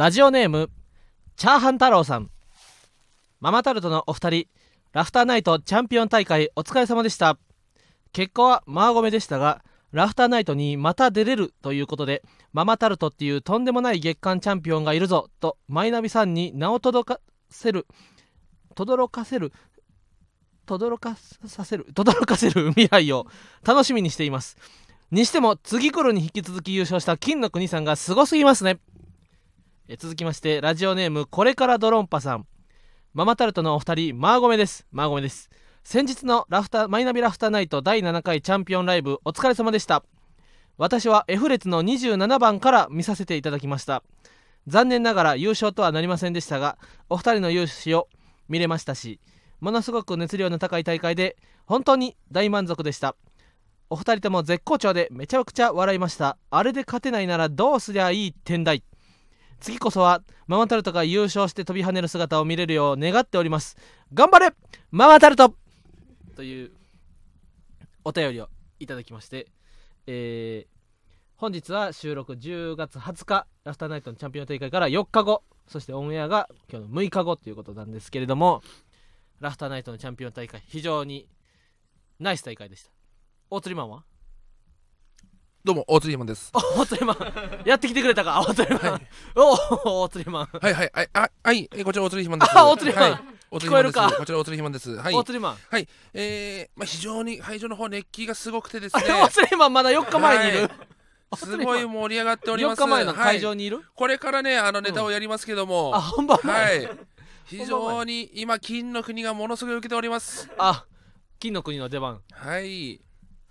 ラジオネームチャーハン太郎さん。ママタルトのお二人ラフターナイトチャンピオン大会お疲れ様でした。結果はマーゴメでしたがラフターナイトにまた出れるということでママタルトっていうとんでもない月間チャンピオンがいるぞとマイナビさんに名を届かせる轟かせる轟かさせる轟かせる未来を楽しみにしています。にしても次来るに引き続き優勝した金の国さんがすごすぎますね。え続きましてラジオネームこれからドロンパさん。ママタルトのお二人マーゴメです。マーゴメです。先日のラフタマイナビラフターナイト第7回チャンピオンライブお疲れ様でした。私は F 列の27番から見させていただきました。残念ながら優勝とはなりませんでしたがお二人の勇姿を見れましたしものすごく熱量の高い大会で本当に大満足でした。お二人とも絶好調でめちゃくちゃ笑いました。あれで勝てないならどうすりゃいい天台。次こそはママタルトが優勝して飛び跳ねる姿を見れるよう願っております。頑張れママタルト。というお便りをいただきまして、えー本日は収録10月20日ラフターナイトのチャンピオン大会から4日後そしてオンエアが今日の6日後ということなんですけれどもラフターナイトのチャンピオン大会非常にナイス大会でした。大釣りマンは？どうも大釣りマンです。大釣りマンやってきてくれたか？大釣りマン、はい。おお大釣りマンはいはい。はいあはい。えこちら大釣りひまんです。あ大釣りマンはい。大釣りひまんです。聞こえるかこちら大釣りひまんです。はい。大釣りマンはい。えー、まあ非常に会場の方熱気がすごくてですね。あ れ大釣りマンまだ4日前にいる、はい。すごい盛り上がっており4ます。日前の会はい。場にいる、これからねあのネタをやりますけども、あ本番前、はい。非常に今金の国がものすごい受けております。あ金の国の出番。はい。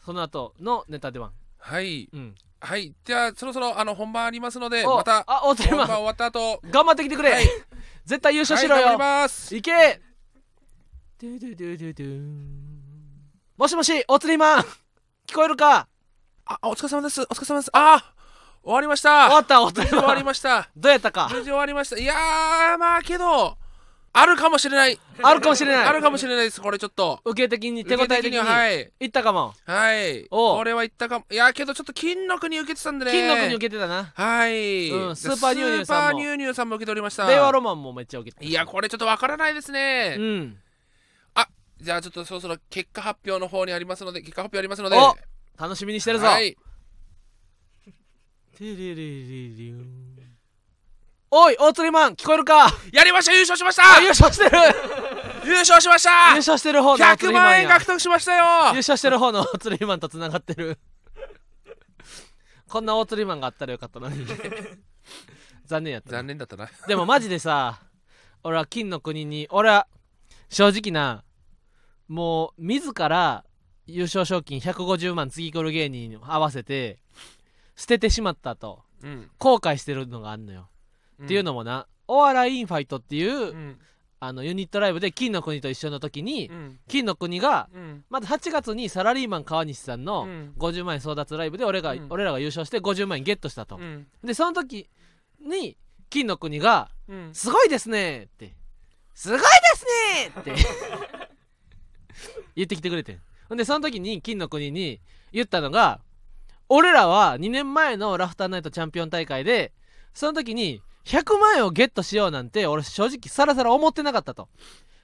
その後のネタ出番はい。うん。はい。じゃあそろそろあの本番ありますのでおまたあ大釣りマン本番終わった後。頑張ってきてくれ、はい。絶対優勝しろよ、はい頑張ります。いけ。ドゥドゥドゥドゥドゥン。もしもしお釣りマン。聞こえるか？あお疲れ様です。お疲れ様です。あ終わりました。終わったお釣り無事終わりました。どうやったか？無事終わりました。いやーまあけどあるかもしれない。あるかもしれない。あるかもしれないです。これちょっと。受け的に手応え的に。はい。いったかも。はい。これは言ったかも。いやけどちょっと金の国受けてたんで。ね金の国受けてたな。はい、うんスーパーニュウニュウさんも。スーパーニューニューさんも受けておりました。令和ロマンもめっちゃ受けてた。いやこれちょっとわからないですね、うん。じゃあちょっとそろそろ結果発表の方にありますので結果発表ありますので。お楽しみにしてるぞ、はい。テレレレレンおい大釣りマン聞こえるか？やりました優勝しましあた優勝してる。優勝しました。優勝してる方の大釣100りマンや。万円獲得しましたよ。優勝してる方の大釣りマンとつながってる。こんな大釣りマンがあったらよかったのに。残念やったな残念だったな。でもマジでさ俺は金の国に俺は正直なもう自ら優勝賞金150万次来る芸人に合わせて捨ててしまったと。うん、後悔してるのがあんのよ、っていうのもなお笑いインファイトっていう、うん。あのユニットライブで金の国と一緒の時に、うん。金の国がうん。まず8月にサラリーマン川西さんのうん。50万円争奪ライブで俺が、うん。俺らが優勝して50万円ゲットしたと、うん。でその時に金の国がうん「すごいですね」って「すごいですね」って。言ってきてくれてん。でその時に金の国に言ったのが俺らは2年前のラフターナイトチャンピオン大会でその時に100万円をゲットしようなんて俺正直さらさら思ってなかったと。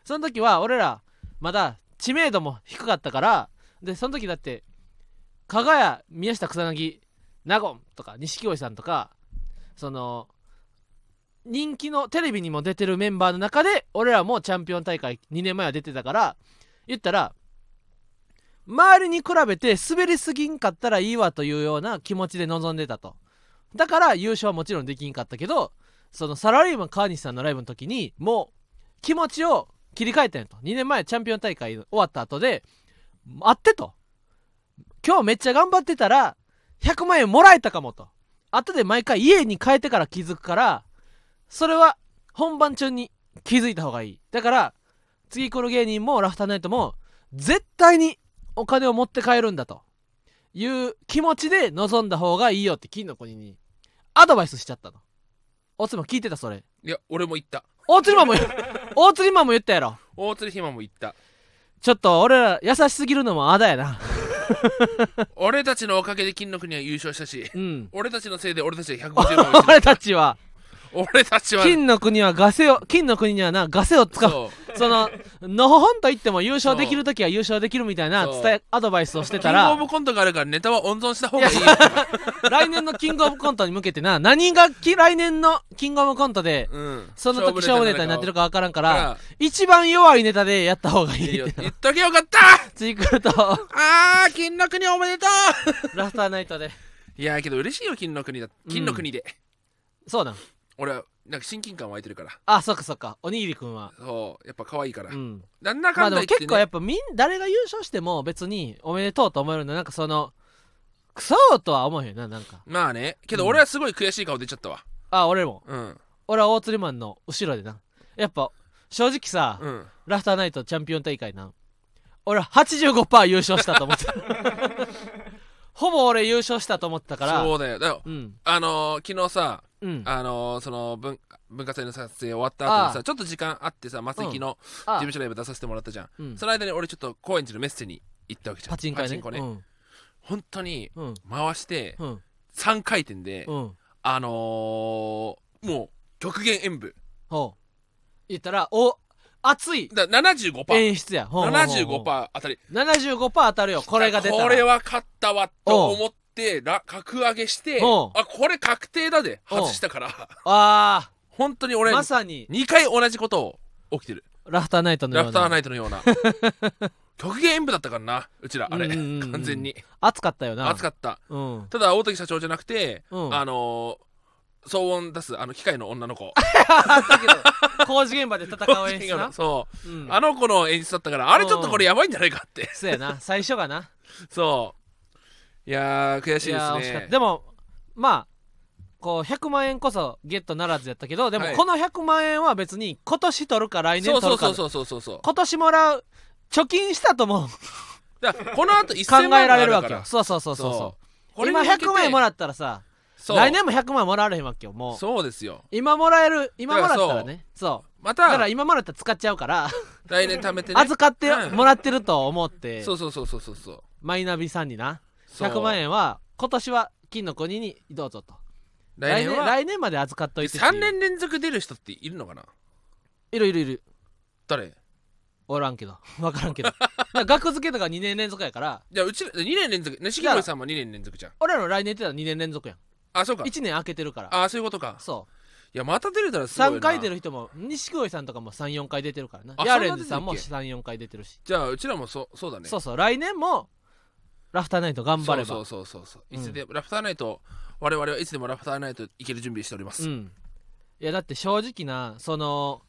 その時は俺らまだ知名度も低かったからでその時だって加賀谷宮下草薙納言とか錦鯉さんとかその人気のテレビにも出てるメンバーの中で俺らもチャンピオン大会2年前は出てたから言ったら周りに比べて滑りすぎんかったらいいわというような気持ちで臨んでたと。だから優勝はもちろんできんかったけどそのサラリーマン川西さんのライブの時にもう気持ちを切り替えたんやと。2年前チャンピオン大会終わった後であってと。今日めっちゃ頑張ってたら100万円もらえたかもと。後で毎回家に帰ってから気づくからそれは本番中に気づいた方がいい。だから次来る芸人もラフターナイトも絶対にお金を持って帰るんだと。いう気持ちで臨んだ方がいいよって金の国にアドバイスしちゃったの。大釣りマン聞いてたそれ。いや俺も言った。大釣りマンも大釣りマンも言ったやろ。大釣りひまも言った。ちょっと俺ら優しすぎるのもあだやな。俺たちのおかげで金の国は優勝したしうん。俺たちのせいで俺たちは150万を 俺たちは俺たちは。金の国はガセを金の国にはなガセを使う。そののほほんと言っても優勝できる時は優勝できるみたいな伝えアドバイスをしてキたら。ングオブコントがあるからネタは温存した方がいい 来年のキングオブコントに向けてな何がき来年のキングオブコントでうん。その時勝負ネタになってるか分からんかから。ら一番弱いネタでやった方がいいよ。言っとけよかった。次来ると。あー金の国おめでとう。ラフターナイトで。いやーけど嬉しいよ金の国だ金の国で、そうなん俺はなんか親近感湧いてるから。あそっかそっか。おにぎりくんは。そうやっぱ可愛いから、うん。なんだまあでもかんだ言って、ね。結構やっぱみん誰が優勝しても別におめでとうと思えるのなんかそのクソとは思えへんななんか。まあね。けどうん俺はすごい悔しい顔出ちゃったわ。あ俺も。うん。俺は大釣りマンの後ろでな。やっぱ正直さ、うん。ラフターナイトチャンピオン大会な。俺は85%優勝したと思ってた。ほぼ俺優勝したと思ってたから。そうだよ。だようん。あのー、昨日さうん。あのー、その文文化祭の撮影終わった後にあさちょっと時間あってさ松井の事あ務所ライブ出させてもらったじゃん、うん。その間に俺ちょっと高円寺のメッセに行ったわけじゃん。パチンコやねね。うん。本当にうん。回してうん。3回転で、うん。あのー、もう極限演舞。言ったらお熱い。だ75%演出や。ほうほうほうほう。75%当たり。75%当たるよ。これが出たら。これは勝ったわと思ってら格上げしてあこれ確定だで外したから。あ本当に俺あまさに。2回同じことを起きてる。ラフターナイトのような。ラフターナイトのような。極限演舞だったからなうちらあれ。うんうんうんうん。完全に。熱かったよな。熱かった。うん。ただ大竹社長じゃなくてうん。あのー騒音出すあの機械の女の子。あったけど。工事現場で戦う演出な。そう。うん。あの子の演出だったからあれちょっとこれやばいんじゃないかって。そうやな。最初がな。そういやー悔しいですね。でもまあこう100万円こそゲットならずやったけどでもはいこの100万円は別に今年取るか来年そう取るかそうそうそうそうそう。今年もらう貯金したともだからこの後考1000万えられるわけよ。そうそうそうそうそう。今これに向けて100万円もらったらさそう。来年も100万円もらわれへんわけよもう。そうですよ。今もらえる今もらったららねそう。まだからた今もらったら使っちゃうから。来年貯めてね。預かってうん。もらってると思って。そうそうそうそうそう。そうマイナビさんにな。そう100万円は今年は金の国にどうぞと。来年は来年まで預かっといてっていう3年連続出る人っているのかな？いるいるいる。誰？おらんけど。分からんけど。だから額付けとか2年連続やから。いやうち2年連続。錦鯉さんも2年連続じゃん。俺らの来年って言ったら2年連続やん。あそうか。1年空けてるから。あそういうことか。そいやまた出れたらうすごいな。3回出る人も錦鯉さんとかも34回出てるからな。あヤーレンズさんもそんな34回出てるし。じゃあうちらもそうそうだね。そうそう。来年もラフターナイト頑張れば。そうそうそうそうう。んいつでもラフターナイト我々はいつでもラフターナイト行ける準備しております、うん。いやだって正直なその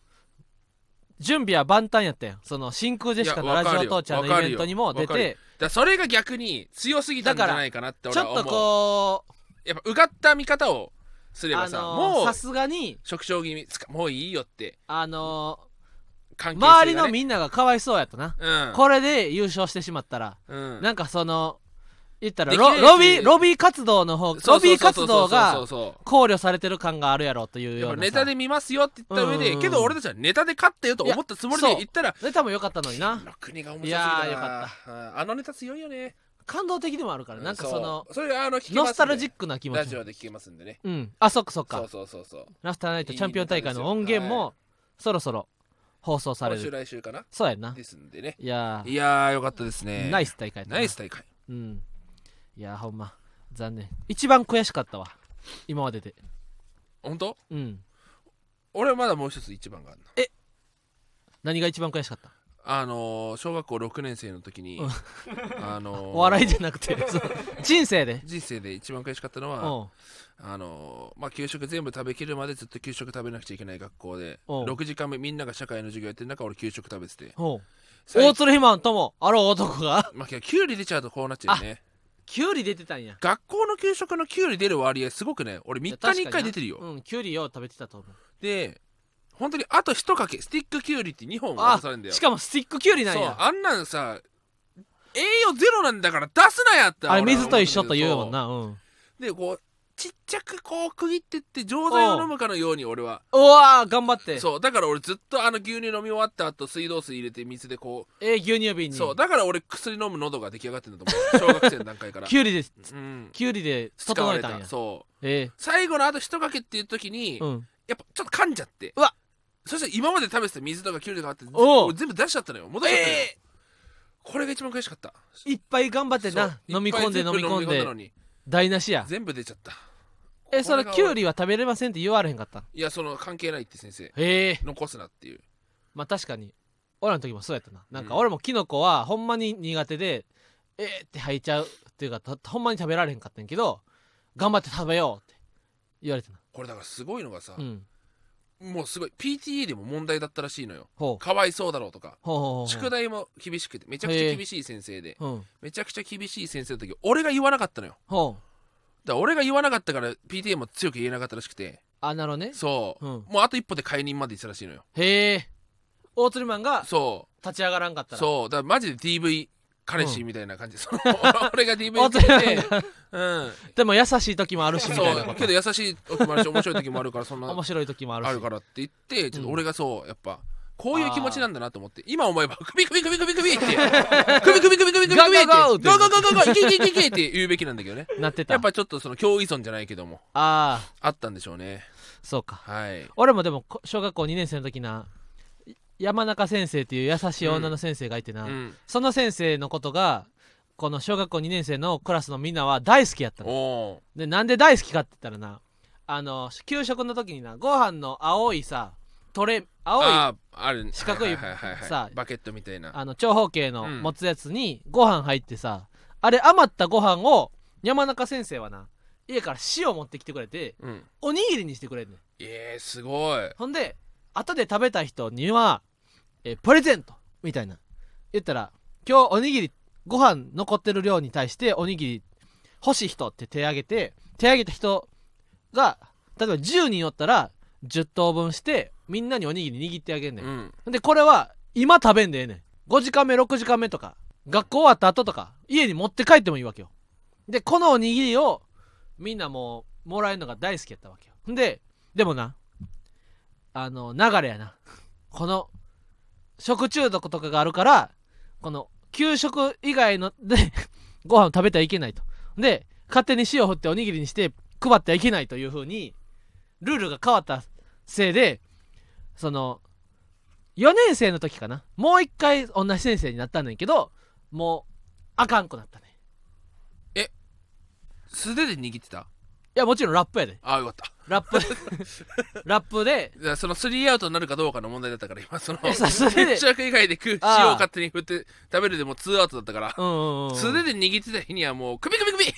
準備は万端やったやん。その真空ジェシカのラジオ父ちゃんのイベントにも出て。だそれが逆に強すぎたんじゃないかなってちょっ俺は思うとこうやっぱうがった見方をすればさ、あのもうーさすがに食傷気味つかもういいよって。あの関係性ーが、ね、周りのみんながかわいそうやったな。うん。これで優勝してしまったら。うん。なんかその言ったらロロビーロビー活動の方ロビー活動が考慮されてる感があるやろというようなさ。ネタで見ますよって言った上で、うん。うんうんけど俺たちはネタで勝ったよと思ったつもりで言ったらネタも良かったのにな。の国が面白いやよかうん。あのネタ強いよね。感動的でもあるからなんかそのう。それがあのノスタルジックな気持ち。ラジオで聞けますんでね。うん。あそっかそっか。そうそうそうそう。ラフターナイトチャンピオン大会の音源もそろそろ放送され今週る来週かな？そうやんな。ですんでね。いやいやーよかったですね。ーナイス大会ナイス大会。うん。いやーほんま。残念。一番悔しかったわ。今までで。本当？うん。俺はまだもう一つ一番があるの。何が一番悔しかった？あのー小学校6年生の時にうん。あのーお笑いじゃなくてそう。人生で？人生で一番悔しかったのはおうあのーまあ給食全部食べきるまでずっと給食食べなくちゃいけない学校でおう。6時間目みんなが社会の授業やってる中俺給食食べてて大鶴ひまんともあろう男が？まあけどキュウリ出ちゃうとこうなっちゃうよねキュウリ出てたんや。学校の給食のキュウリ出る割合すごくね。俺3日に1回出てるよ。うんキュウリよう食べてたと思う。で本当にあと1かけスティックキュウリって2本渡あされるんだよ。しかもスティックキュウリなんや。そうあんなんさ栄養ゼロなんだから出すなやってあれ俺は水と一緒と言うもんそな。うん。でこうちっちゃくこう区切ってって錠剤を飲むかのように俺は。うわー頑張って。そうだから俺ずっとあの牛乳飲み終わった後水道水入れて水でこえー牛乳瓶うに。そうだから俺薬飲む喉が出来上がってるんだと思う小学生の段階から。キュウリでうん。キュウリで使われ整えたんや。たそう。え最後のあと一かけっていう時に、ーうん。やっぱちょっと噛んじゃって。うわ。そして今まで食べてた水とかキュウリとかあって全部出しちゃったのよ。戻しちゃったの。よ、えこれが一番悔しかった。いっぱい頑張ってな。飲み込んで飲み込んで台無しや。全部出ちゃった。えそれこがキュウリは食べれませんって言われへんかったいやその関係ないって先生。へえ。残すなっていう。まあ確かに。俺らの時もそうやったな。なんかうん俺もキノコはほんまに苦手でえーって吐いちゃうっていうかたほんまに食べられへんかったんやけど頑張って食べようって言われてな。これだからすごいのがさ、うんもうすごい PTA でも問題だったらしいのよ。ほう。かわいそうだろうとか。ほうほうほう。宿題も厳しくてめちゃくちゃ厳しい先生で。うんめちゃくちゃ厳しい先生の時俺が言わなかったのよ。ほう。だから俺が言わなかったから PTA も強く言えなかったらしくて。あなるほどね。そう、うん。もうあと一歩で解任まで行ってたらしいのよ。へえ。大釣りマンがそ立ち上がらんかったら。うそう。だからマジで DV 彼氏みたいな感じ、その 俺が DV 大受けて うん。でも優しい時もあるしみたいなそうけど優しい時もあるし面白い時もあるからそんな面白い時もあるし。あるからって言ってちょっと俺がそうやっぱこういう気持ちなんだなと思って今思えば首首首首首って首首首首首首ってガーガーガーって。ガーガーガーガーガーいけいけいけいけって言うべきなんだけどね。なってた。やっぱちょっとその共依存じゃないけどもあああったんでしょうね。そうか。はい。俺もでもこ小学校2年生の時な山中先生っていう優しい女の先生がいてな、うん。その先生のことがこの小学校2年生のクラスのみんなは大好きやったの。でなんで大好きかって言ったらなあの給食の時になご飯の青いさトレ青い四角いさバケットみたいな。の長方形のうん。持つやつにご飯入ってさ、あれ余ったご飯を山中先生はな家から塩持ってきてくれてうん。おにぎりにしてくれんねん。えー、すごい。ほんで後で食べた人には、えープレゼントみたいな。言ったら今日おにぎりご飯残ってる量に対しておにぎり欲しい人って手挙げて手挙げた人が例えば10人おったら10等分してみんなにおにぎり握ってあげんねん。う、ん。でこれは今食べんでええねん。5時間目6時間目とか学校終わった後とか家に持って帰ってもいいわけよ。でこのおにぎりをみんなもうもらえるのが大好きやったわけよ。んででもなあの流れやな。この食中毒とかがあるからこの給食以外ので ご飯を食べてはいけないと。で勝手に塩振っておにぎりにして配ってはいけないというふうにルールが変わったせいでその4年生の時かな。もう一回同じ先生になったんだけどもうあかんくなったね。え素手で握ってた？やもちろんラップやで。ああよかった。ラップ。で ラップで。だからそのスリーアウトになるかどうかの問題だったから今そのえさで。接着以外で食うああ塩を勝手に振って食べるでもツーアウトだったから。うんうんうん素手で握ってた日にはもう首首首。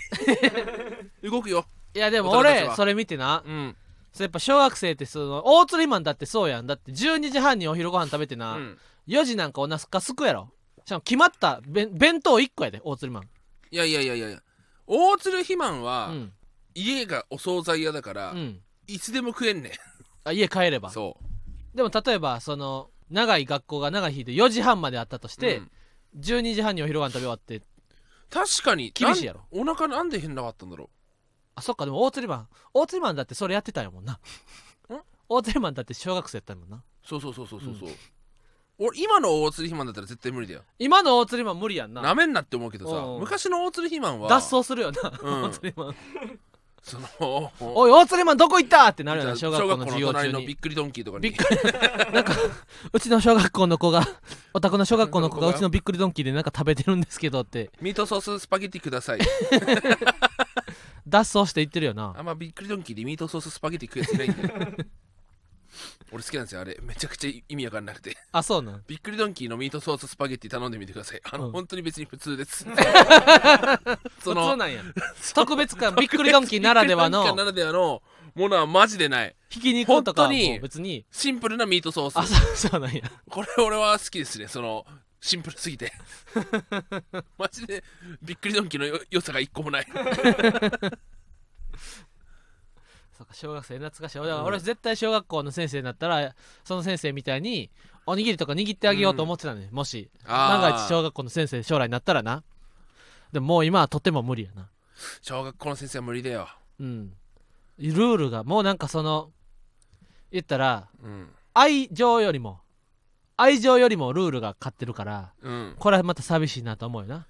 動くよ。いやでも大人たちは。俺それ見てな。うん。それやっぱ小学生ってその大釣りマンだってそうやん。だって12時半にお昼ご飯食べてな、うん。4時なんかおなすかすくやろ。しかも決まった弁弁当1個やで大釣りマン。いやいやいやいや大鶴肥満うはん家がお惣菜屋だからうん。いつでも食えんねあ家帰れば。んそう。でも例えばその長い学校が長い日で4時半まであったとして、うん。12時半にお昼ご飯食べ終わって確かに厳しいやろ。なんお腹なんで変なかったんだろあそっかでも大釣りマン大釣りマンだってそれやってたんやもんな。ん？大釣りマンだって小学生やったんやもんな。うそうそうそうそうそう。そう俺今の大鶴肥満だったら絶対無理だよ。今の大釣りマン無理やんな。なめんなって思うけどさうん。昔の大鶴肥満は脱走するよな、うん。大釣りマンそのおい大釣りマンどこ行ったってなるよな小小学校の授業中に。びっくりドンキーとかに。びっくり。なんかうちの小学校の子が お宅の小学校の子がうちのびっくりドンキーでなんか食べてるんですけどって。ミートソーススパゲティください。脱走して言ってるよな。あんまびっくりドンキーでミートソーススパゲティ食うやついないんだよ俺好きなんですよあれ。めちゃくちゃ意味わかんなくて。あそうなん？びっくりドンキーのミートソーススパゲティ頼んでみてください。あの、うん。本当に別に普通です。普 その通なんや。特別感びっくりドンキーならではの。びっくりドンキーならではのものはマジでない。ひき肉とかは本当にもう別に。シンプルなミートソーあスそうそうなんや。これ俺は好きですね。そのシンプルすぎて。マジでびっくりドンキーのよ良さが一個もないそうか小学生懐かしい。俺,、俺絶対小学校の先生になったらその先生みたいにおにぎりとか握ってあげようと思ってたね、もし。あー。万が一小学校の先生将来になったらな。でももう今はとても無理やな。小学校の先生は無理だよ。うん。ルールがもうなんかその言ったらうん。愛情よりも愛情よりもルールが勝ってるからうん。これはまた寂しいなと思うよな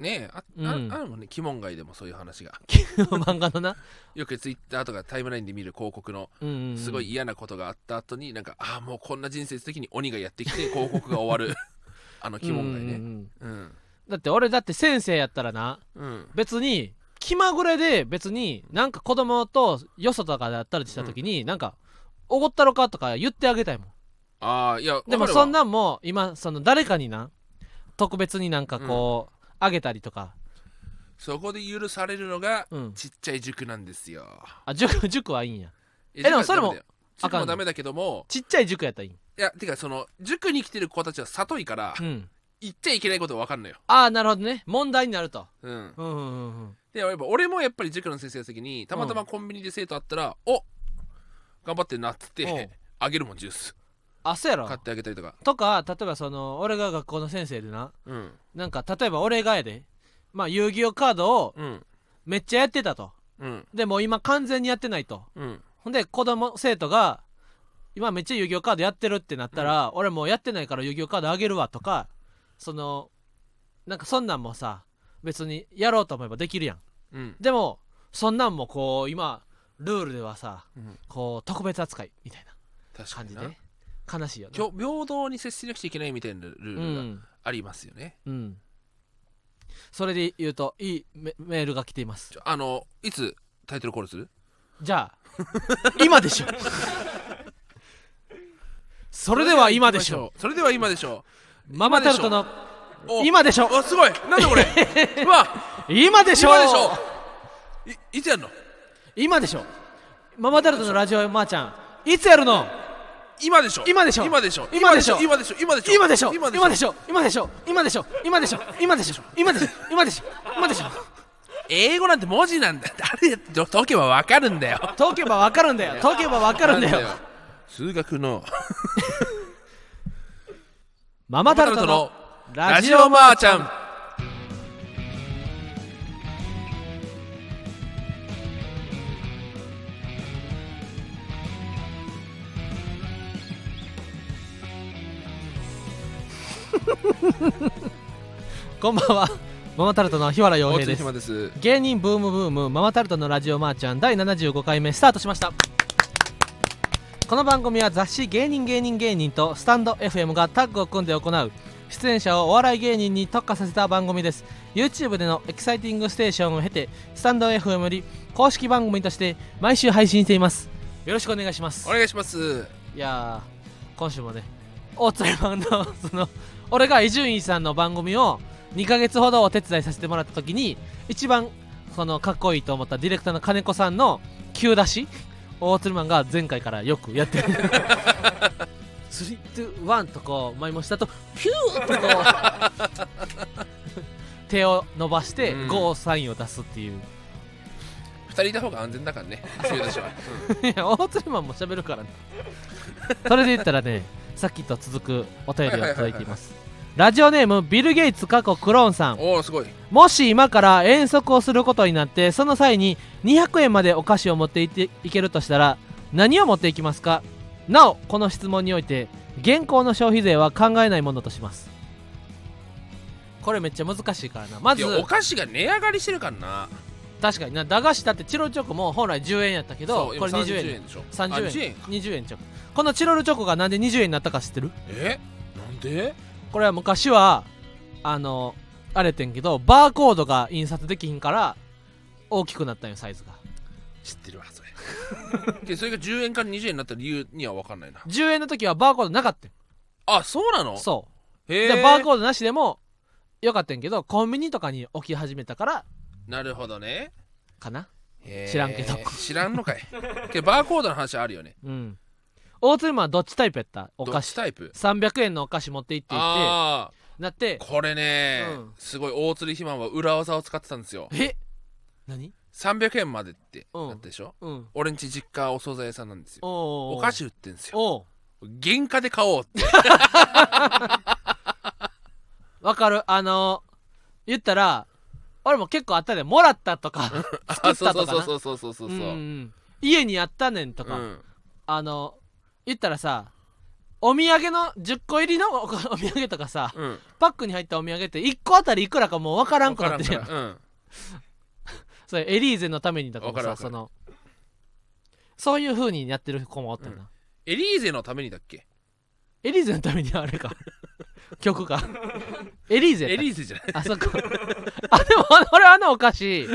ねえあ,あ、うん。あるもんね鬼門街でもそういう話が。漫画のな、よくツイッターとかタイムラインで見る広告のすごい嫌なことがあった後になんかああもうこんな人生的に鬼がやってきて 広告が終わる。あの鬼門街ね。うんうんだって俺だって先生やったらなうん。別に気まぐれで別になんか子供とよそとかであったりした時に、なんか「おごったろか?」とか言ってあげたいもん。ああいやでもそんなんも今その誰かにな特別になんかこう、あげたりとか。そこで許されるのがうん。ちっちゃい塾なんですよ。あ塾塾はいいんや。えでもそれも塾あかんの？もダメだけども。ちっちゃい塾やったらいいん？いやてかその塾に来てる子たちは里いからうん。言っちゃいけないこと分かんのよ。ああなるほどね。問題になると。うん。うんうんうんうん。でやっぱ俺もやっぱり塾の先生の時にたまたまコンビニで生徒あったら、お頑張ってんなっつっおうてあげるもんジュースあそうやろ。買ってあげたりとか。とか例えばその俺が学校の先生でな。うん。なんか例えば俺がやで。まあ遊戯王カードをうん。めっちゃやってたと。うん。でもう今完全にやってないと。うん。ほんで子供生徒が今めっちゃ遊戯王カードやってるってなったら、俺もうやってないから遊戯王カードあげるわとかそのなんかそんなんもさ別にやろうと思えばできるやん。うん。でもそんなんもこう今ルールではさうん。こう特別扱いみたいな確かにな。感じで悲しいよね。平等に接しなくちゃいけないみたいなルうールん。がありますよね、うん。それで言うといいメメールが来ています。あのいつタイトルコールする？じゃあ 今でしょ。それでは今でしょ。それでは今でしょ。ママタルトの今でしょ。おすごい。なんだこれ。うわ。今でしょ。今でしょ。いいつやんの？今でしょ。ママタルトのラジオまーちゃん。いつやるの？今でしょ。今でしょ。今でしょ。今でしょ。今でしょ。今でしょ。今でしょ。今今でしょ。今でしょ。今でしょ。今でしょ。今でしょ。今でしょ。今でしょ。今でしょ。英語なんて文字なんだ。誰やって解けばわかるんだよ。解けばわかるんだよ。解けばわかるんだよ。数学の。ママタルトのララジオジオマーちゃん こんばんは。ママタルトの日原洋平です。暇です。芸人ブームブームママタルトのラジオマーちゃん第75回目スタートしました。この番組は雑誌芸人芸人芸人とスタンド FM がタッグを組んで行う出演者をお笑い芸人に特化させた番組です。YouTube でのエキサイティングステーションを経てスタンド FM より公式番組として毎週配信しています。よろしくお願いします。お願いします。いやー今週もね大津レマンのその俺が伊集院さんの番組を2ヶ月ほどお手伝いさせてもらった時に一番そのかっこいいと思ったディレクターの金子さんの急出し大鶴マンが前回からよくやってる。3、2、1とこう前もしたとピューッとこう。手を伸ばしてうん。ゴーサインを出すっていう、二人いた方が安全だからねそういう私は、いや大鶴マンも喋るからね。それで言ったらねさっきと続くお便りが届いています。ラジオネームビル・ゲイツ過去クローンさん。おおすごい。もし今から遠足をすることになってその際に200円までお菓子を持っていっていけるとしたら何を持っていきますか？なおこの質問において現行の消費税は考えないものとします。これめっちゃ難しいからな。まずお菓子が値上がりしてるからな確かにな駄菓子だってチロルチョコも本来10円やったけどこれ今20円。円でしょ。30あ円20円か。20円チョコこのチロルチョコがなんで20円になったか知ってる？え？なんで？これは昔はあのあれてんけどバーコードが印刷できひんから大きくなったんよサイズが。知ってるわそれ。でそれが10円から20円になった理由には分かんないな。10円の時はバーコードなかったんあそうなの？そう。へえ。でバーコードなしでもよかったんけどコンビニとかに置き始めたからなるほどね。かな？へー。知らんけど。知らんのかい。けどバーコードの話あるよね。うん。大鶴マンはどっちタイプやった？おどっ菓子ちタイプ？300円のお菓子持って行っていって。あなって。あこれね、うん。すごい大釣り肥満は裏技を使ってたんですよ。え？何？300円までってうん。なったでしょ、うん。俺んち実家お惣菜屋さんなんですよ。おお菓子売ってんですよ。おう。原価で買おうって。わかる。あの言ったら俺も結構あったでもらったとか 作あったとかな。そうそうそうそうそうそうそう。うんうん。家にあったねんとか、うん。あの言ったらさお土産の10個入りのお お土産とかさうん。パックに入ったお土産って1個あたりいくらかもう分からんくなってるやん。わからん。それエリーゼのためにとかさそのそういう風にやってる子もおったよな、うん。エリーゼのためにだっけ？エリーゼのためにあれか。曲か。エリーゼエリーゼじゃない。あそこあでもあの俺あのお菓子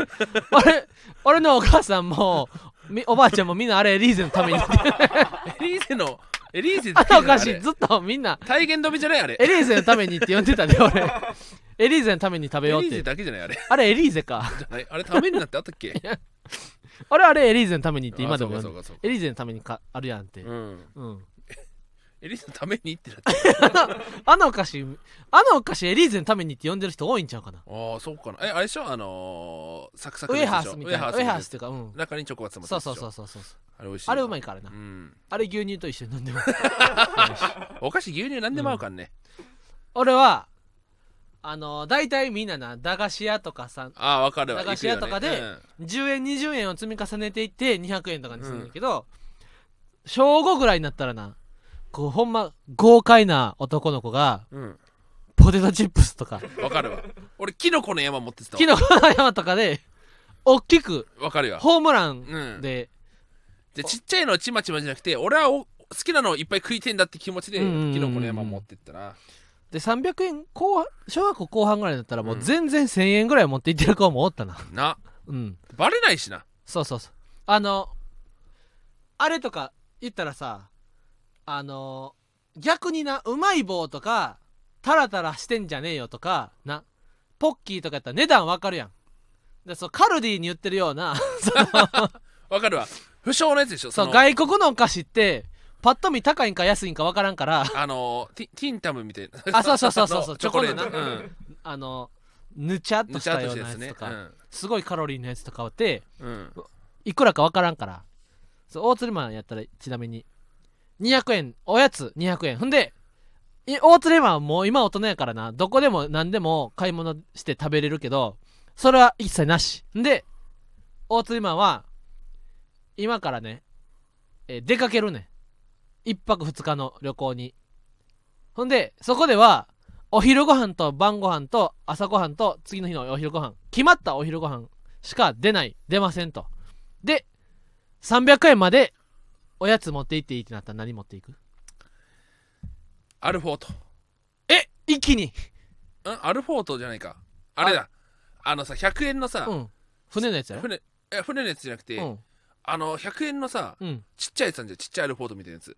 俺俺のお母さんもみおばあちゃんもみんなあれエリーゼのために。エリーゼのエリーゼあのお菓あずっとみんな。体言止めじゃないあれ。エリーゼのためにって呼んでたで俺。エリーゼのために食べエリーゼようってだけじゃないあれ。あれエリーゼか。あれためになってあったっけ？俺あれエリーゼのためにって今でもエリーゼのためにかあるやんって。うん。うんエリーゼのためにってなって あのお菓子あのお菓子エリーゼのためにって呼んでる人多いんちゃうかな。ああそうかな。えあれでしょ？あのー、サクサクウのやつでしょ？エハースみたいな。ウエハースっていうかうん。中にチョコが詰まってそうるそうそうそうそう。あれ美味しい。あれうまいいからな。うん。あれ牛乳と一緒に飲んでも お菓子牛乳なんでも合うかんね、俺はあの大体みんなな駄菓子屋とかさああわかるわ。駄菓子屋とかで行くよね。10円20円を積み重ねていって200円とかにするんだけど、小5ぐらいになったらなこうほんま豪快な男の子がうん。ポテトチップスとか。うんわかるわ。俺キノコの山持ってたわ。キノコの山とかで大きくわかるよ。ホームランうん。で、でちっちゃいのちまちまじゃなくて俺はお好きなのをいっぱい食いてんだって気持ちでうんうんうんうん。キノコの山持ってったな。で300円後半小学校後半ぐらいだったらもううん全然1000円ぐらい持っていってる子もおったな。な。うん。バレないしな。そうそうそう。あのあれとか言ったらさあの逆になうまい棒とかタラタラしてんじゃねえよとかなポッキーとかやったら値段わかるやん。でそうカルディに言ってるような わかるわ。不詳のやつでしょそうの。外国のお菓子ってパッと見高いんか安いんかわからんから。あのティティンタムみたいな。あそうそうそうそうそう。チョコレート。うん。あのぬちゃっとしたようなやつとか、すごいカロリーのやつとかってうん。うんいくらかわからんから。そう大釣りマンやったらちなみに200円おやつ200円。ほんで大釣りマンはもう今大人やからな。どこでも何でも買い物して食べれるけどそれは一切なし。んで大釣りマンは今からね、えー出かけるね。1泊2日の旅行に。ほんでそこではお昼ご飯と晩ご飯と朝ご飯と次の日のお昼ご飯。決まったお昼ご飯しか出ない。出ませんと。で300円までおやつ持って行っていいってなったら何持っていく？アルフォート。え一気に。んアルフォートじゃないか。あれだ。あのさ100円のさ、うん。船のやつやろ？船いや船のやつじゃなくて、うん。あの100円のさうん。ちっちゃいやつなんじゃん。ちっちゃいアルフォートみたいなやつ。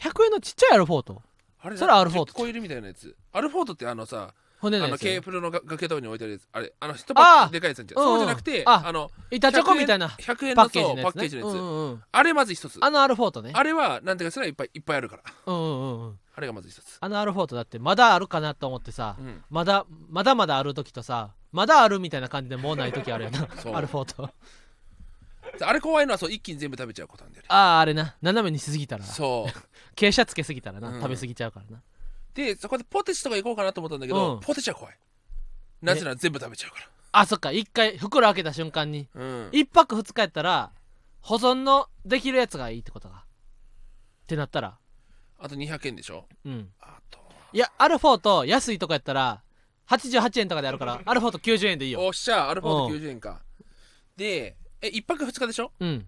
100円のちっちゃいアルフォート。あれそれアルフォート結構いるみたいなやつ。アルフォートってあのさ船のやつやろあのケープルのが崖とかに置いてあるやつ。あれあの一パックでかいやつなんじゃんそうじゃなくてああの板チョコみたいな。100円パのッケージのやパッケージのやつ、うんうんうん。あれまず一つ。あのアルフォートね。あれはなんていうかそれはいっぱいいっぱいあるから。うんうんうんうん。あれがまず一つ。あのアルフォートだってまだあるかなと思ってさ、うん。まだまだまだある時とさまだあるみたいな感じでもうない時あるよな。そう。アルフォート。あれ怖いのはそう一気に全部食べちゃうことなんだよね。あああれな。斜めにしすぎたらそう。傾斜つけすぎたらな、うん。食べ過ぎちゃうからなでそこでポテチとか行こうかなと思ったんだけど、うん。ポテチは怖い。なぜなら全部食べちゃうかあそっか。一回袋開けた瞬間に。らうん。一泊二日やったら保存のできるやつがいいってことか。ってなったら。あと200円でしょ？うん。あといやアルフォート安いとこやったら88円とかであるからアルフォート90円でいいよ。おっしゃアルフォートうん90円か。でえ1泊2日でしょ？うん。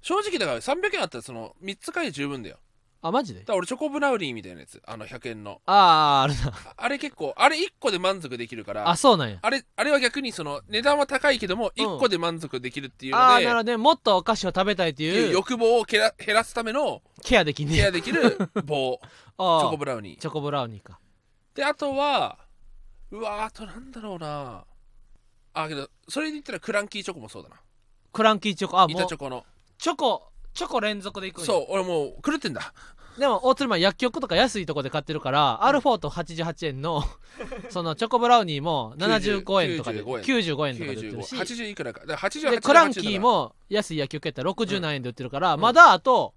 正直だから300円あったらその3つ買いで十分だよあマジで？だから俺チョコブラウニーみたいなやつ。あの100円の。あああるな。ああれ結構あれ1個で満足できるから。あそうなんや。あれあれは逆にその値段は高いけどもうん。1個で満足できるっていうので、ああなるほどね。もっとお菓子を食べたいっていう欲望をけら減らすためのケアできんね。ケアできる棒。チあョコブラウニー。チョコブラウニーか。であとはうわあとなんだろうな。あけどそれで言ったらクランキーチョコもそうだな。クランキーチョコ。あもう板チョコの。チョコチョコ連続でいくんや。そう俺もう狂ってんだ。でも大鶴マン薬局とか安いとこで買ってるから、アルフォート88円の そのチョコブラウニーも75円とかで95円。95円とかで売ってるし。9580いくらか。だから88でクランキーも安い薬局やったら60何円で売ってるから、まだあと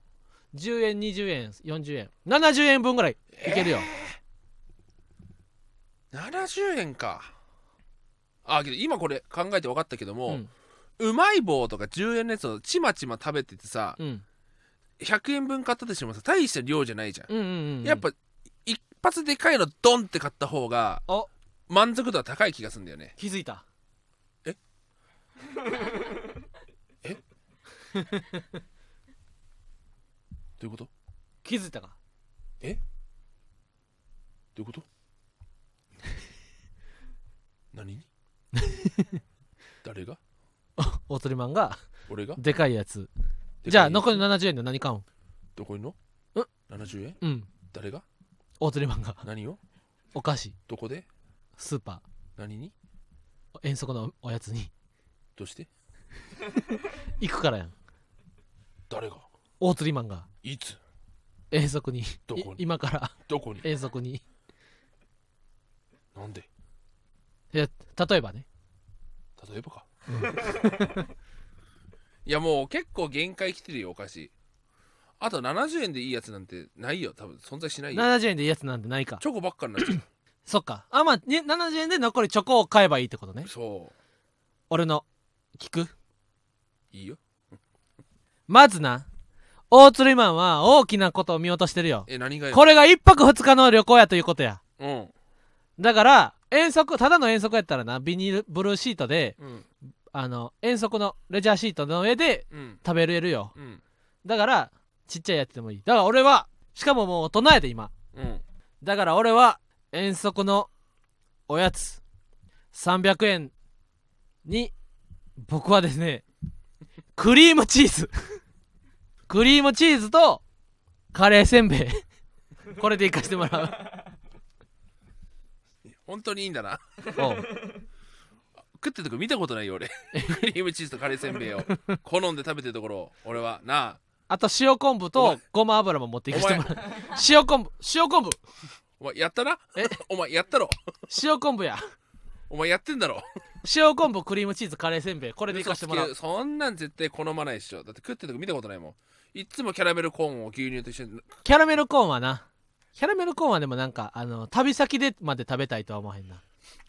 10円20円40円70円分ぐらいいけるよ、70円か。あけど今これ考えて分かったけども、うんうまい棒とか10円のやつをちまちま食べててさうん。100円分買ったとしてもさ大した量じゃないじゃん、うんうんうんうん。やっぱ一発でかいのドンって買った方がお。満足度は高い気がするんだよね。気づいた。どういうこと？ど気づいたか？ういうこと？何？に 誰が？大釣りマンが俺が？でかいやつ。じゃあ残りの70円で何買うん？どこにの？うん。70円うん？誰が？大釣りマンが。何を？お菓子。どこで？スーパ何に？ー遠足のおやつに。どうして？行くからやん。誰が？大釣りマンが。いつ？遠足に。どこに？い今から。どこに？遠足に。なんで？いや例えばね。例えばか、いやもう結構限界来てるよお菓子。あと70円でいいやつなんてないよ。多分存在しないよ。70円でいいやつなんてないか。チョコばっかになっちゃ そっか。あまあに70円で残りチョコを買えばいいってことね。う。そ俺の聞く？ういいよ。まずな大釣りマンは大きなことを見落としてるよ。え何がよこれが一泊二日の旅行やということや。うん。だから遠足ただの遠足やったらなビニールブルーシートでうん。あの遠足のレジャーシートの上でうん。食べれるよ。うん。だからちっちゃいやつでもいい。だから俺はしかももう大人やで今。うん。だから俺は遠足のおやつ300円に僕はですね クリームチーズ。クリームチーズとカレーせんべい。これでいかしてもらう本当にいいんだな。食ってるとこ見たことないよ俺。クリームチーズとカレーせんべいを。好んで食べてるところ俺は。なあ。あと塩昆布おと前。ごま油も持っていかしてもらう。塩昆布塩昆布。お前やったな？え？お前やったろ。塩昆布や。お前やってんだろ。塩昆布クリームチーズカレーせんべい。これでいかしてもらう。そんなん絶対好まないでしょ。だって食ってるとこ見たことないもん。いっつもキャラメルコーンを牛乳と一緒に。キャラメルコーンはなキャラメルコーンはでもなんかあの旅先でまで食べたいとは思わへんな。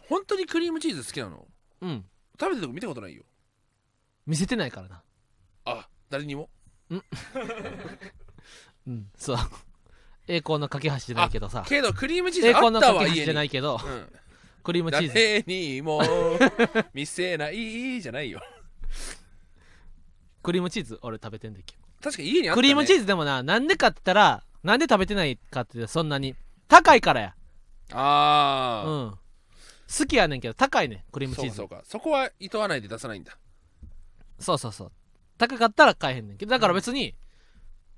本当にクリームチーズ好きなの？うん。食べてるとこ見たことないよ。見せてないからな。あ誰にも？うん。そう。栄光の架け橋じゃないけどさ。けどクリームチー栄ズあった光の架け橋じゃないけど。うん。クリームチーズ。誰にも 見せないじゃないよ。クリームチーズ俺食べてんだけ確かに家にあった、ね、クリームチーズでもななんでかって言ったらなんで食べてないかってそんなに。高いからや。うあん。好きやねんけど高いねんクリーあ、ムチーズ。そうかそうか。そこは厭わないで出さないんだ。そうそうそう。高かったら買えへんねんけど。だから別に、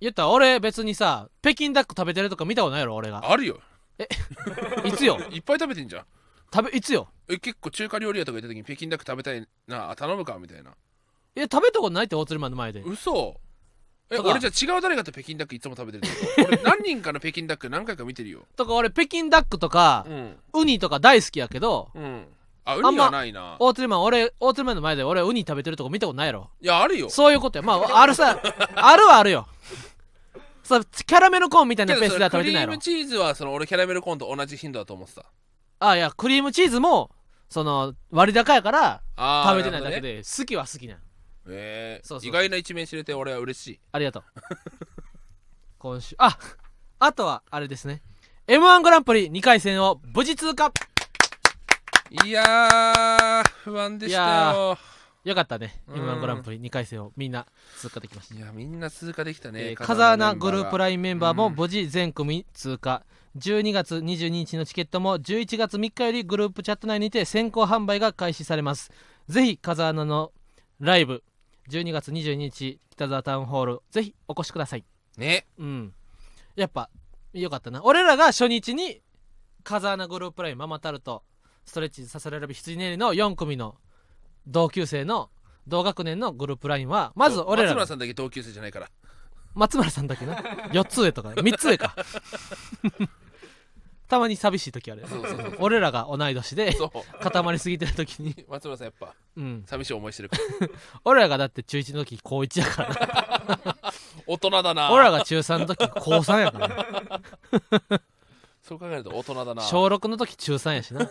言ったら俺別にさ北京ダック食べてるとか見たことないやろ俺が。あるよ。いつよ？いっぱい食べてんじゃん。食べいつよ？え結構中華料理屋とか行った時に北京ダック食べたいなあ頼むかみたいな。え食べたことないって大鶴マンの前で。嘘え俺じゃあ違う誰かと北京ダックいつも食べてるってこと俺何人かの北京ダック何回か見てるよ。とか俺北京ダックとかう、ん。ウニとか大好きやけどうん。あウまニはないな。大鶴マン俺大鶴マンの前で俺ウニ食べてるとこ見たことないやろ。いやあるよ。そういうことや。まああるさあるはあるよ。そうキャラメルコーンみたいなペースでは食べてないやろ。クリームチーズはその俺キャラメルコーンと同じ頻度だと思ってた。あいやクリームチーズもその割高やからあー食べてないだけで好きは好きなんえーそう。そう意外な一面知れて俺は嬉しい。ありがとう。今週ああとはあれですね。m 1グランプリ2回戦を無事通過。いやー不安でしたよ。よかったね。うん。m 1グランプリ2回戦をみんな通過できました。いやみんな通過できたね、えー風穴グループララインメンバーもうん。無事全組通過、12月22日のチケットも11月3日よりグループチャット内にて先行販売が開始されます。ぜひ風穴のライブ12月22日北沢タウンホールぜひお越しください。ね。うん。やっぱよかったな。俺らが初日に風穴グループラインママタルトストレッチさせられる羊ねりの4組の同級生の同学年のグループラインはまず俺らが。松村さんだけ同級生じゃないから。松村さんだけな。4つ上とか3つ上かたまに寂しい時あるよね。そうそうそう。俺らが同い年でそう。固まりすぎてる時に、松村さんやっぱうん、寂しい思いしてるから。俺らがだって中1の時高1やから。な 大人だな。俺らが中3の時高3やから。ねそう考えると大人だな。小6の時中3やしな。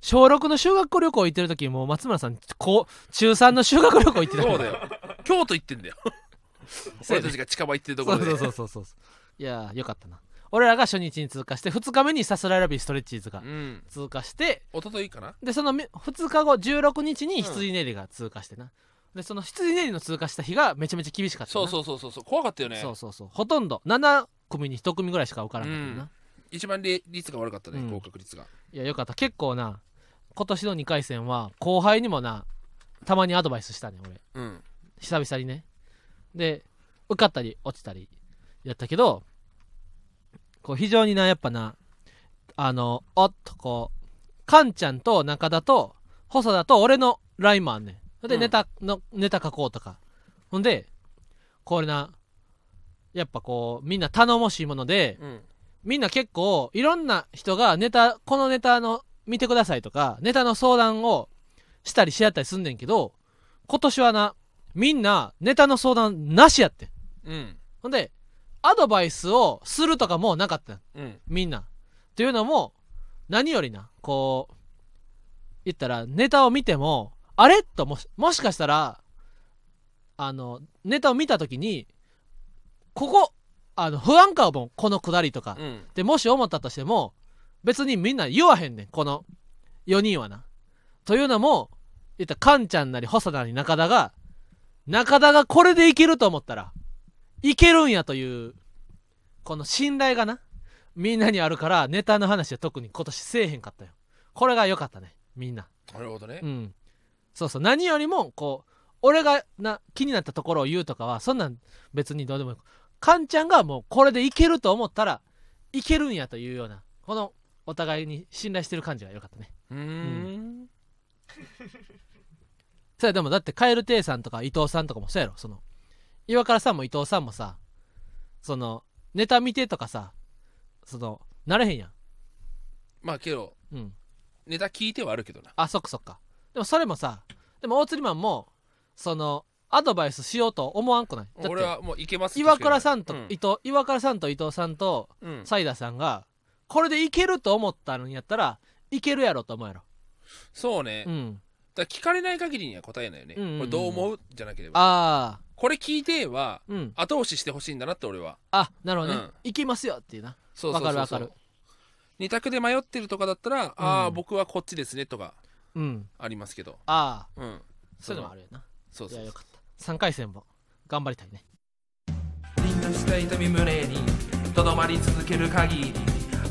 小6の修学校旅行行ってる時もう松村さんこう中3の修学旅行行ってたから。そうだよ。京都行ってんだよ。そうやね俺たちが近場行ってるところで。そうそうそうそうそう。いやーよかったな俺らが初日に通過して2日目にさすらいラビーストレッチーズがうん。通過して一昨日かな？でその2日後16日に羊練りが通過してな、でその羊練りの通過した日がめちゃめちゃ厳しかったそううそうそうそうそう。怖かったよね。そうそうそう。ほとんど。7組に1組ぐらいしか受からなかったよな、うん。一番り率が悪かったね、うん。合格率が。いやよかった。結構な今年の2回戦は後輩にもなたまにアドバイスしたね俺。うん。久々にね。で受かったり落ちたりやったけどこう非常になやっぱなあのおっとこうカンちゃんと中田と細田と俺のラインもあんねん。で、うん。ネタのネタ書こうとか。ほんでこれなやっぱこうみんな頼もしいものでうん。みんな結構いろんな人がネタこのネタの見てくださいとかネタの相談をしたりし合ったりすんねんけど今年はなみんなネタの相談なしやってん。うん。ほんでアドバイスをするとかもなかった。んうん。みんな。っていうのも何よりなこう言ったらネタを見てもあれ？ともしもしかしたらあのネタを見た時にここあの不安かもこのくだりとか、うん。でもし思ったとしても別にみんな言わへんねん。この4人はな。というのも言ったらカンちゃんなり細田なり中田が中田がこれでいけると思ったらいけるんやというこの信頼がな。みんなにあるからネタの話は特に今年せえへんかったよ。これが良かったねみんな。なるほどね。うん。そうそう。何よりもこう俺がな気になったところを言うとかはそんなん別にどうでもいい。カンちゃんがもうこれでいけると思ったらいけるんやというようなこのお互いに信頼してる感じが良かったね。うーん。それでもだって蛙亭さんとか伊藤さんとかもそうやろ。その岩倉さんも伊藤さんもさそのネタ見てとかさそのなれへんやん。まあけどうん。ネタ聞いてはあるけどな。あそっかそっか。でもそれもさでも大釣りマンもそのアドバイスしようと思わんくない？だって俺はもういけます岩倉さんとうん。伊藤、岩倉さんと伊藤さんとうん。サイダさんがこれでいけると思ったのにやったらいけるやろと思うやろ。そうね、だかうんら聞かれない限りには答えないよね、うんうんうん。これどう思う？じゃなければ。ああこれ聞いてはうん。後押ししてほしいんだなって俺は。あなるほどね、うん。いきますよっていうな。そうそうそうそう。わかるわか二択で迷ってるとかだったら、ああ僕はこっちですねとかうん。ありますけど。ああうん。そういうのもあるよな。そうそういやよかった。3回戦も頑張りたいね。リングした痛み胸にとどまり続ける限り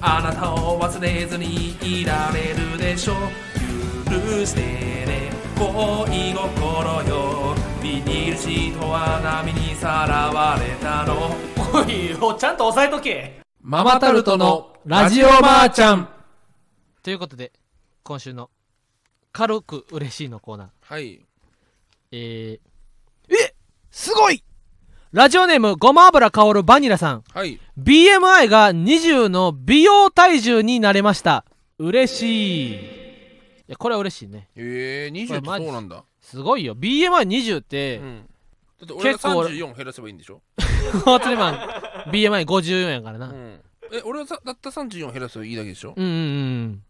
あなたを忘れずにいられるでしょう。許してね恋心よビニールシートは波にさらわれたの。おいおちゃんと押さえとけ。ママタルトのラジオマーちゃん。ということで今週の軽く嬉しいのコーナー。はい。えー、えすごい！ラジオネームごま油香るバニラさん。はい。BMI が20の美容体重になれました。嬉しい。いやこれは嬉しいね。ええー、20ってそうなんだすごいよ。BMI20 って、うん。だって俺が結構34減らせばいいんでしょ、大釣りマン BMI54 やからな、うん、え俺はさだったら34減らせばいいだけでしょ、うんうんうん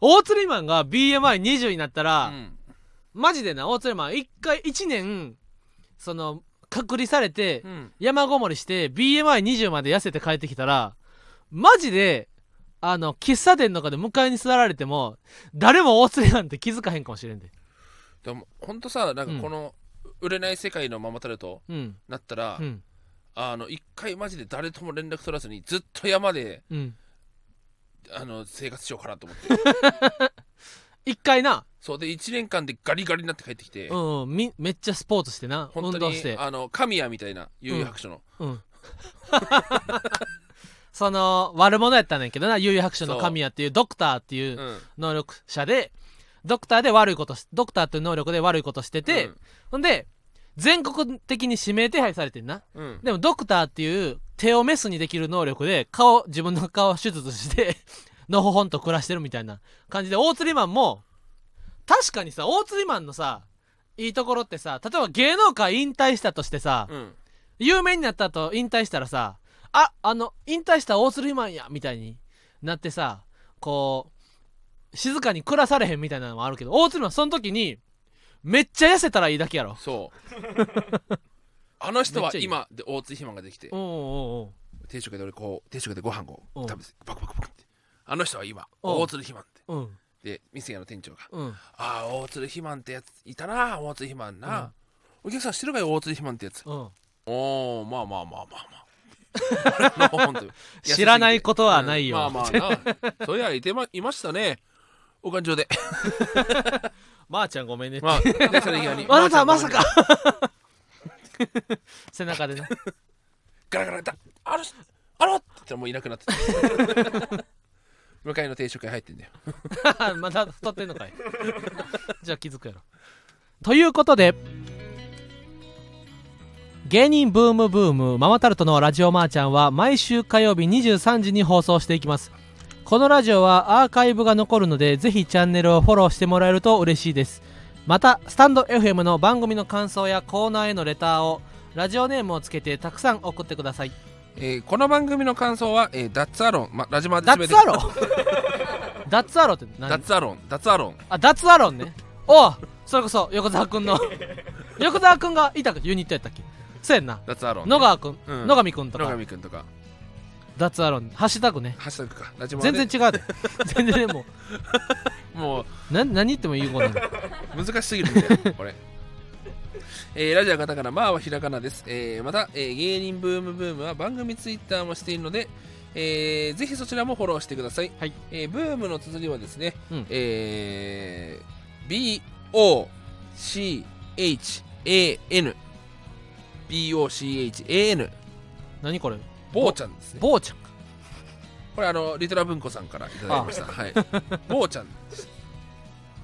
大釣りマンが BMI20 になったら、うんマジでな大釣りマン一回1年その隔離されて、うん、山ごもりして BMI20 まで痩せて帰ってきたらマジであの喫茶店とかで迎えに座られても誰も大釣りなんて気づかへんかもしれんででもほんとさなんかこの売れない世界のママタルトうん。なったら、うん。あの一回マジで誰とも連絡取らずにずっと山でうん。あの生活しようかなと思って。一回な、そうで1年間でガリガリになって帰ってきて、うんうん、みめっちゃスポーツしてな。本当に運動して。あの神谷みたいな悠々白書の、うん。その悪者やったんやけどな。悠々白書の神谷っていうドクターっていううん。能力者でドクターで悪いことしドクターという能力で悪いことしてて、ほんで全国的に指名手配されてんな。うん。うんでもドクターっていう手をメスにできる能力で顔自分の顔を手術して のほほんと暮らしてるみたいな感じで大釣りマンも確かにさ大釣りマンのさいいところってさ例えば芸能界引退したとしてさ、うん。有名になった後引退したらさああの引退した大釣りマンやみたいになってさこう静かに暮らされへんみたいなのもあるけど大釣りマンその時にめっちゃ痩せたらいいだけやろ。そう。あの人は今で大津肥満ができておうおうおう。定食で俺こう定食でご飯をうん。食べてバクバクバクって。あの人は今うん。大鶴肥満って。うん。で店屋の店長がうん。ああ大鶴肥満ってやついたな大鶴肥満な、お客さん知ってるかよ大鶴肥満ってやつ。うん。おおまあまあまあまあまあ。知らないことはないよ。うん。まあまあな。そういやいてまいましたねお感情で。まーちゃんごめんね。まあでそれ以外にあ なたまさか。背中でな。ガラガラだあの人あのって言ったらもういなくなってた向かいの定食屋入ってんだよまだ太ってんのかいじゃあ気づくやろということで芸人ブームブームママタルトのラジオマーちゃんは毎週火曜日23時に放送していきますこのラジオはアーカイブが残るのでぜひチャンネルをフォローしてもらえると嬉しいです。またスタンド FM の番組の感想やコーナーへのレターをラジオネームをつけてたくさん送ってください。えーこの番組の感想は、えーダッツアロン、ま、ラジマで ダッツアロン？ダッツアロンってダッ何ツアロン。ダッツアロン。あダッツアロンね。おうそれこそ横澤くんの。横澤くんがいたユニットやったっけ？そうやんな。ダッツアロン、野川くん、うん。野上くんと野か上くんとかダッツアロンハッシュタグね。ハッシュタグか。全然違うで。全然ももう。うな何言ってもいいことな難しすぎるんだよこれ。えーラジオはカタカナ、マーはひらがなです。えーまた、えー芸人ブームブームは番組ツイッターもしているので、えーぜひそちらもフォローしてください。はい。えーブームの綴りはですね、うん。えー B-O-C-H-A-N B-O-C-H-A-N 何これ？ボーちゃんですね。坊ちゃんかこれあの、リトラ文庫さんからいただきました。はい。ボーちゃんです。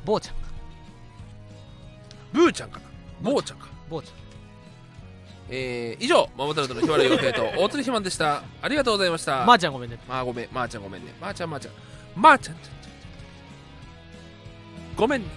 坊ちゃんかブーちゃんかな？ボーちゃんか。坊ちゃんえー以上、ママタルトの日原洋平と大鶴ひまんでした。ありがとうございました。まーちゃんごめんねまあごめん、まー、ちゃんごめんね。まー、ちゃんまーちゃん。まーちゃん、ちゃんちゃんごめんね。